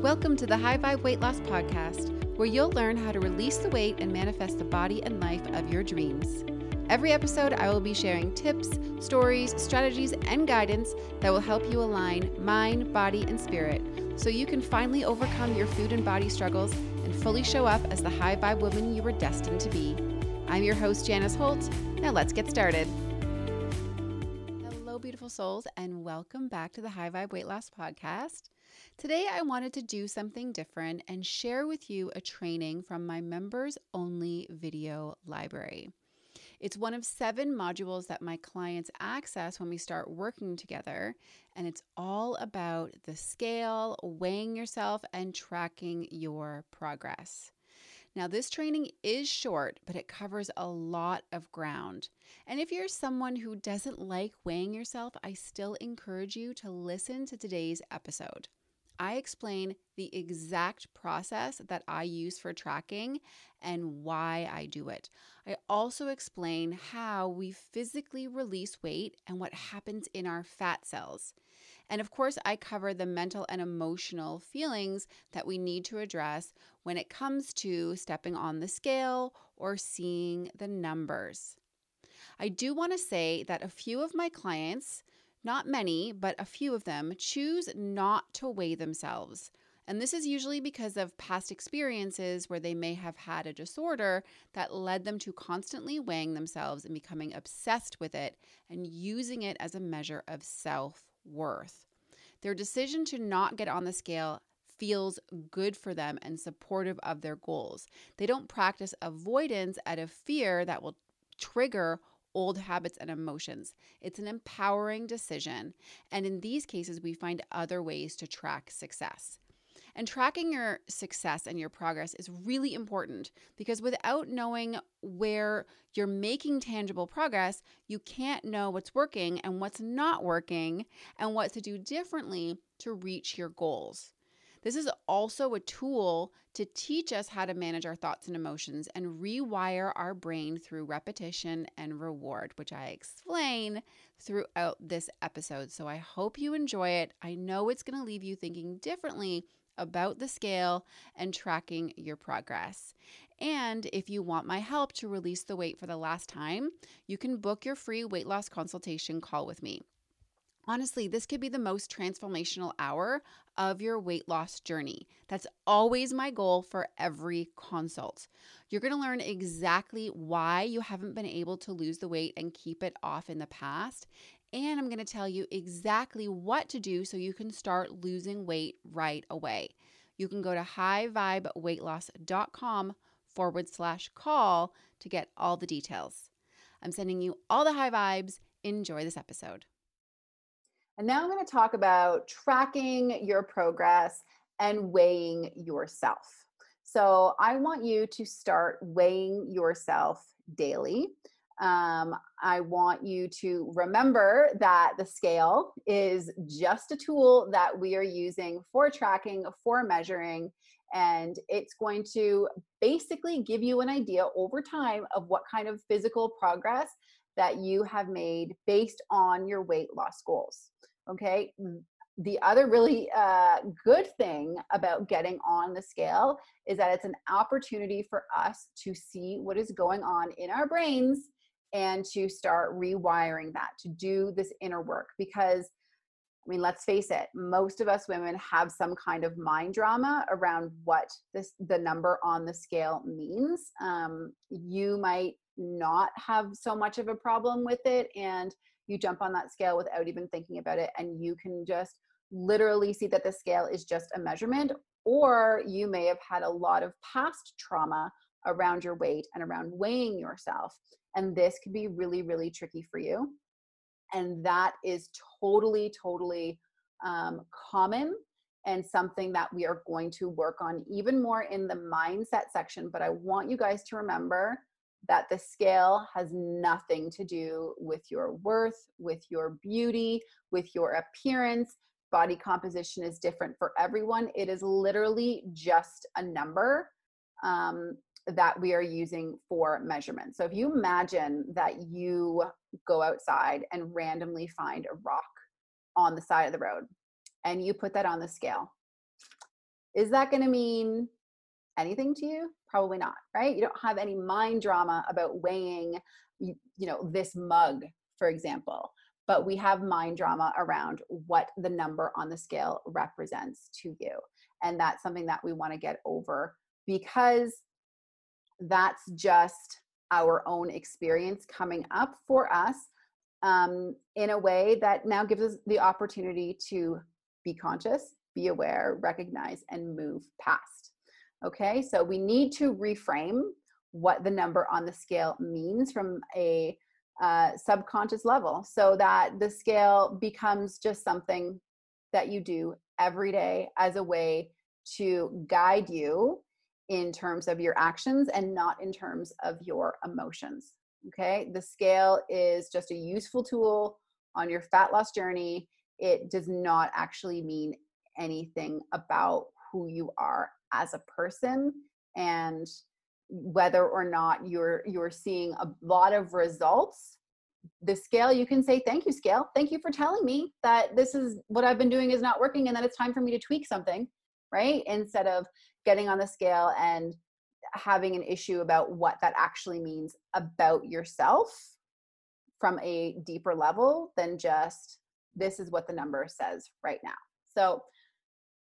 Welcome to the High Vibe Weight Loss Podcast, where you'll learn how to release the weight and manifest the body and life of your dreams. Every episode, I will be sharing tips, stories, strategies, and guidance that will help you align mind, body, and spirit so you can finally overcome your food and body struggles and fully show up as the high vibe woman you were destined to be. I'm your host, Janice Holt. Now let's get started. Hello, beautiful souls, and welcome back to the High Vibe Weight Loss Podcast. Today, I wanted to do something different and share with you a training from my members only video library. It's one of seven modules that my clients access when we start working together, and it's all about the scale, weighing yourself, and tracking your progress. Now, this training is short, but it covers a lot of ground. And if you're someone who doesn't like weighing yourself, I still encourage you to listen to today's episode. I explain the exact process that I use for tracking and why I do it. I also explain how we physically release weight and what happens in our fat cells. And of course, I cover the mental and emotional feelings that we need to address when it comes to stepping on the scale or seeing the numbers. I do want to say that a few of my clients not many, but a few of them choose not to weigh themselves. And this is usually because of past experiences where they may have had a disorder that led them to constantly weighing themselves and becoming obsessed with it and using it as a measure of self worth. Their decision to not get on the scale feels good for them and supportive of their goals. They don't practice avoidance out of fear that will trigger old habits and emotions. It's an empowering decision. And in these cases, we find other ways to track success. And tracking your success and your progress is really important because without knowing where you're making tangible progress, you can't know what's working and what's not working and what to do differently to reach your goals. This is also a tool to teach us how to manage our thoughts and emotions and rewire our brain through repetition and reward, which I explain throughout this episode. So I hope you enjoy it. I know it's going to leave you thinking differently about the scale and tracking your progress. And if you want my help to release the weight for the last time, you can book your free weight loss consultation call with me. Honestly, this could be the most transformational hour of your weight loss journey. That's always my goal for every consult. You're going to learn exactly why you haven't been able to lose the weight and keep it off in the past. And I'm going to tell you exactly what to do so you can start losing weight right away. You can go to highvibeweightloss.com forward slash call to get all the details. I'm sending you all the high vibes. Enjoy this episode. And now I'm going to talk about tracking your progress and weighing yourself. So I want you to start weighing yourself daily. Um, I want you to remember that the scale is just a tool that we are using for tracking, for measuring, and it's going to basically give you an idea over time of what kind of physical progress that you have made based on your weight loss goals. Okay. The other really uh, good thing about getting on the scale is that it's an opportunity for us to see what is going on in our brains and to start rewiring that, to do this inner work. Because, I mean, let's face it, most of us women have some kind of mind drama around what this the number on the scale means. Um, you might not have so much of a problem with it, and you jump on that scale without even thinking about it and you can just literally see that the scale is just a measurement or you may have had a lot of past trauma around your weight and around weighing yourself and this can be really really tricky for you and that is totally totally um, common and something that we are going to work on even more in the mindset section but i want you guys to remember that the scale has nothing to do with your worth, with your beauty, with your appearance. Body composition is different for everyone. It is literally just a number um, that we are using for measurement. So if you imagine that you go outside and randomly find a rock on the side of the road and you put that on the scale, Is that going to mean anything to you? Probably not, right? You don't have any mind drama about weighing, you, know, this mug, for example. But we have mind drama around what the number on the scale represents to you. And that's something that we want to get over because that's just our own experience coming up for us um, in a way that now gives us the opportunity to be conscious, be aware, recognize, and move past. Okay, so we need to reframe what the number on the scale means from a uh, subconscious level so that the scale becomes just something that you do every day as a way to guide you in terms of your actions and not in terms of your emotions. Okay, the scale is just a useful tool on your fat loss journey. It does not actually mean anything about who you are as a person and whether or not you're you're seeing a lot of results the scale you can say thank you scale thank you for telling me that this is what i've been doing is not working and that it's time for me to tweak something right instead of getting on the scale and having an issue about what that actually means about yourself from a deeper level than just this is what the number says right now. So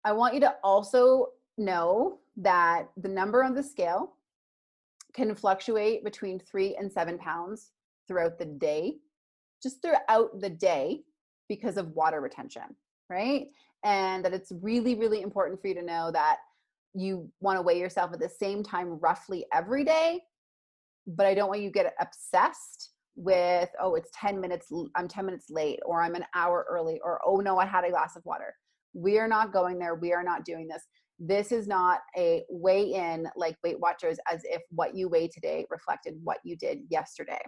I want you to also know that the number on the scale can fluctuate between three and seven pounds throughout the day, just throughout the day because of water retention, right? And that it's really, really important for you to know that you want to weigh yourself at the same time roughly every day but i don't want you to get obsessed with oh it's 10 minutes i'm 10 minutes late or i'm an hour early or oh no i had a glass of water. We are not going there we are not doing this. This is not a weigh in like weight watchers as if what you weigh today reflected what you did yesterday.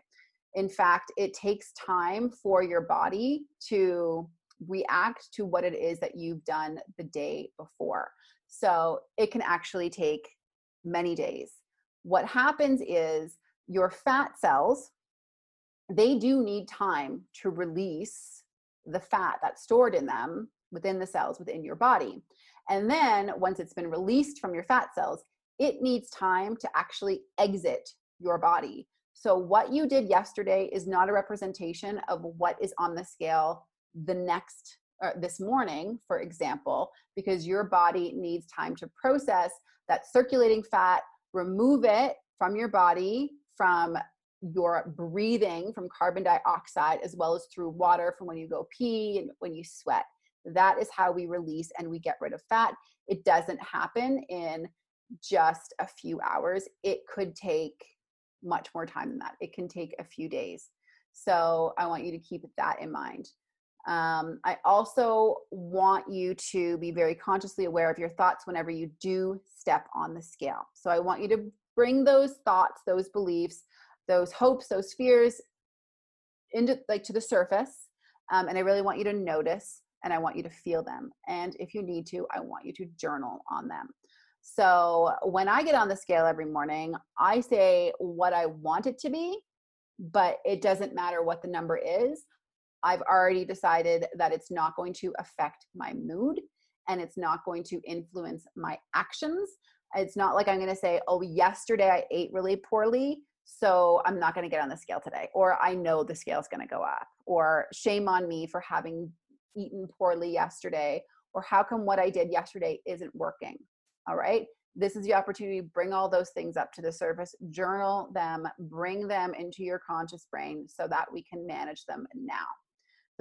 In fact it takes time for your body to react to what it is that you've done the day before so it can actually take many days. What happens is your fat cells, they do need time to release the fat that's stored in them within the cells within your body. And then once it's been released from your fat cells, it needs time to actually exit your body. So, what you did yesterday is not a representation of what is on the scale the next or this morning, for example, because your body needs time to process that circulating fat, remove it from your body, from your breathing, from carbon dioxide, as well as through water from when you go pee and when you sweat. That is how we release and we get rid of fat. It doesn't happen in just a few hours. It could take much more time than that. It can take a few days. So I want you to keep that in mind. Um, I also want you to be very consciously aware of your thoughts whenever you do step on the scale. So I want you to bring those thoughts, those beliefs, those hopes, those fears into like to the surface. Um, and I really want you to notice and I want you to feel them. And if you need to, I want you to journal on them. So when I get on the scale every morning, I say what I want it to be, but it doesn't matter what the number is. I've already decided that it's not going to affect my mood and it's not going to influence my actions. It's not like I'm going to say, oh, yesterday I ate really poorly, so I'm not going to get on the scale today. Or I know the scale is going to go up. Or shame on me for having eaten poorly yesterday. Or how come what I did yesterday isn't working? All right. This is the opportunity to bring all those things up to the surface, journal them, bring them into your conscious brain so that we can manage them now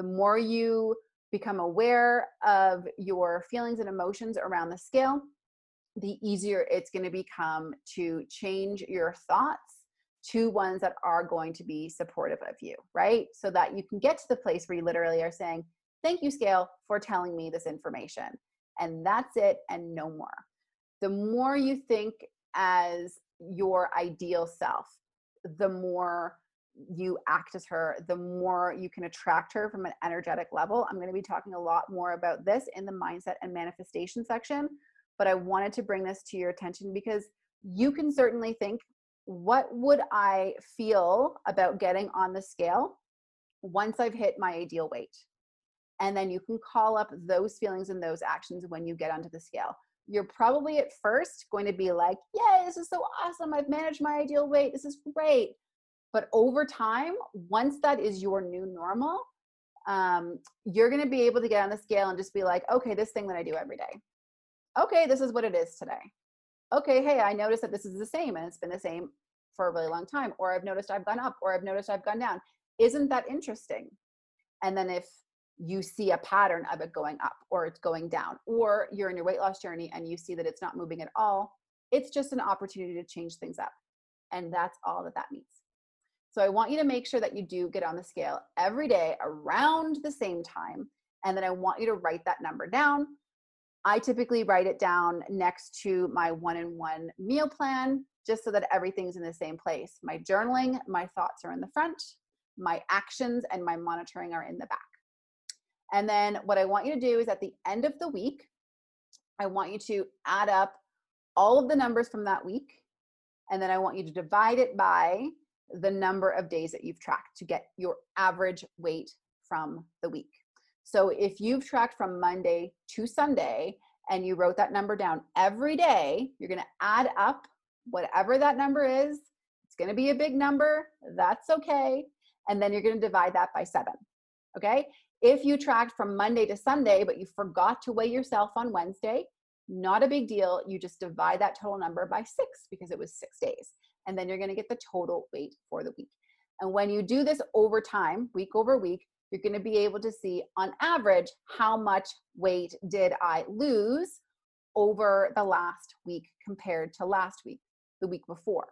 the more you become aware of your feelings and emotions around the scale, the easier it's going to become to change your thoughts to ones that are going to be supportive of you, right? So that you can get to the place where you literally are saying, Thank you, scale, for telling me this information. And that's it, and no more. The more you think as your ideal self, the more you act as her, the more you can attract her from an energetic level. I'm going to be talking a lot more about this in the mindset and manifestation section, but I wanted to bring this to your attention because you can certainly think, what would I feel about getting on the scale once I've hit my ideal weight? And then you can call up those feelings and those actions when you get onto the scale. you're probably at first going to be like, Yay, this is so awesome. I've managed my ideal weight. This is great. But over time, once that is your new normal, um, you're going to be able to get on the scale and just be like, okay, this thing that I do every day. Okay, this is what it is today. Okay, hey, I noticed that this is the same and it's been the same for a really long time. Or I've noticed I've gone up or I've noticed I've gone down. Isn't that interesting? And then if you see a pattern of it going up or it's going down, or you're in your weight loss journey and you see that it's not moving at all, it's just an opportunity to change things up. And that's all that that means. So I want you to make sure that you do get on the scale every day around the same time. And then I want you to write that number down. I typically write it down next to my one in one meal plan, just so that everything's in the same place. My journaling, my thoughts are in the front, my actions and my monitoring are in the back. And then what I want you to do is at the end of the week, I want you to add up all of the numbers from that week. And then I want you to divide it by the number of days that you've tracked to get your average weight from the week. So if you've tracked from Monday to Sunday and you wrote that number down every day, you're going to add up whatever that number is. It's going to be a big number. That's okay. And then you're going to divide that by seven. Okay. If you tracked from Monday to Sunday, but you forgot to weigh yourself on Wednesday, not a big deal. You just divide that total number by six because it was six days and then you're going to get the total weight for the week. And when you do this over time, week over week, you're going to be able to see on average how much weight did I lose over the last week compared to last week, the week before.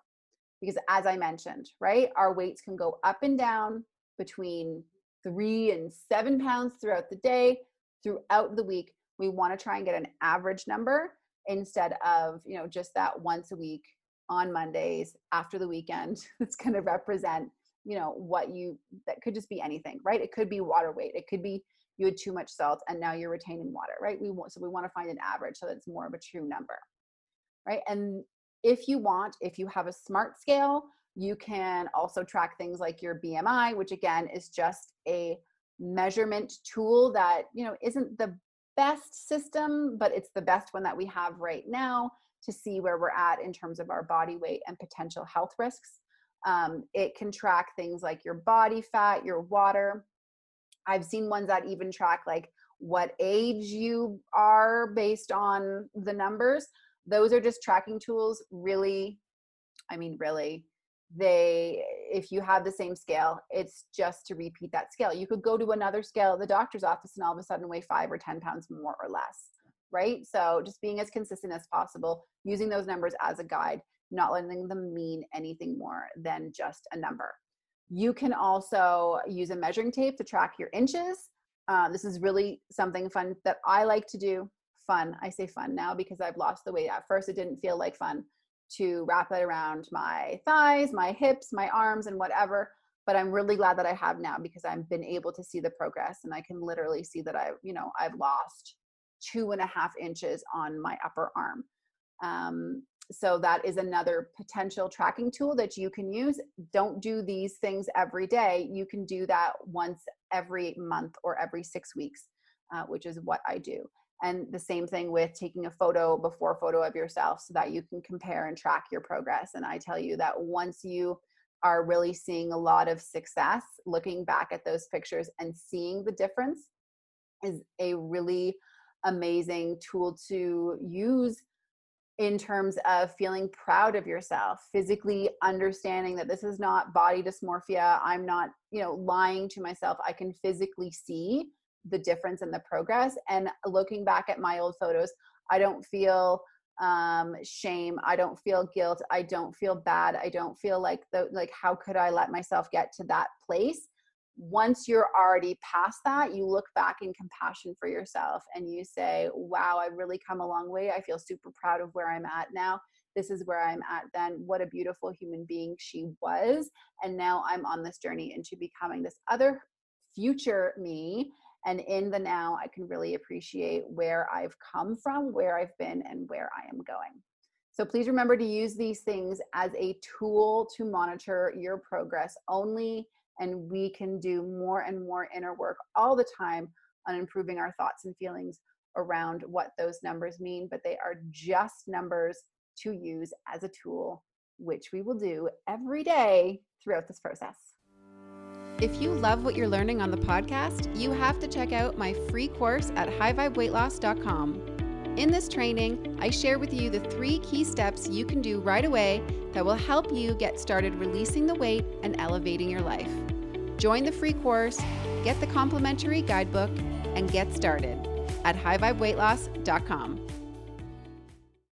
Because as I mentioned, right, our weights can go up and down between three and seven pounds throughout the day, throughout the week. We want to try and get an average number instead of, you know, just that once a week on Mondays after the weekend. It's going to represent, you know, what you, that could just be anything, right? It could be water weight. It could be you had too much salt and now you're retaining water, right? We want, so we want to find an average so that's more of a true number, right? And if you want, if you have a smart scale, you can also track things like your BMI, which again is just a measurement tool that, you know, isn't the best system, but it's the best one that we have right now to see where we're at in terms of our body weight and potential health risks. Um, it can track things like your body fat, your water. I've seen ones that even track like what age you are based on the numbers. Those are just tracking tools. Really, I mean, really, they, if you have the same scale, it's just to repeat that scale. You could go to another scale at the doctor's office and all of a sudden weigh five or 10 pounds more or less right? So just being as consistent as possible, using those numbers as a guide, not letting them mean anything more than just a number. You can also use a measuring tape to track your inches. Uh, this is really something fun that I like to do. Fun, I say fun now because I've lost the weight. At first, it didn't feel like fun to wrap it around my thighs, my hips, my arms, and whatever. But I'm really glad that I have now because I've been able to see the progress and I can literally see that I, you know, I've lost two and a half inches on my upper arm. Um, so that is another potential tracking tool that you can use. Don't do these things every day. You can do that once every month or every six weeks, uh, which is what I do. And the same thing with taking a photo before photo of yourself so that you can compare and track your progress. And I tell you that once you are really seeing a lot of success, looking back at those pictures and seeing the difference is a really amazing tool to use in terms of feeling proud of yourself physically understanding that this is not body dysmorphia i'm not you know lying to myself i can physically see the difference in the progress. And looking back at my old photos i don't feel um shame i don't feel guilt i don't feel bad i don't feel like the like how could i let myself get to that place once you're already past that, you look back in compassion for yourself and you say, wow, I've really come a long way. I feel super proud of where I'm at now. This is where I'm at then. What a beautiful human being she was. And now I'm on this journey into becoming this other future me. And in the now, I can really appreciate where I've come from, where I've been, and where I am going. So please remember to use these things as a tool to monitor your progress only and we can do more and more inner work all the time on improving our thoughts and feelings around what those numbers mean, but they are just numbers to use as a tool, which we will do every day throughout this process. If you love what you're learning on the podcast, you have to check out my free course at highvibeweightloss.com. In this training, I share with you the three key steps you can do right away that will help you get started releasing the weight and elevating your life. Join the free course, get the complimentary guidebook, and get started at highvibeweightloss.com.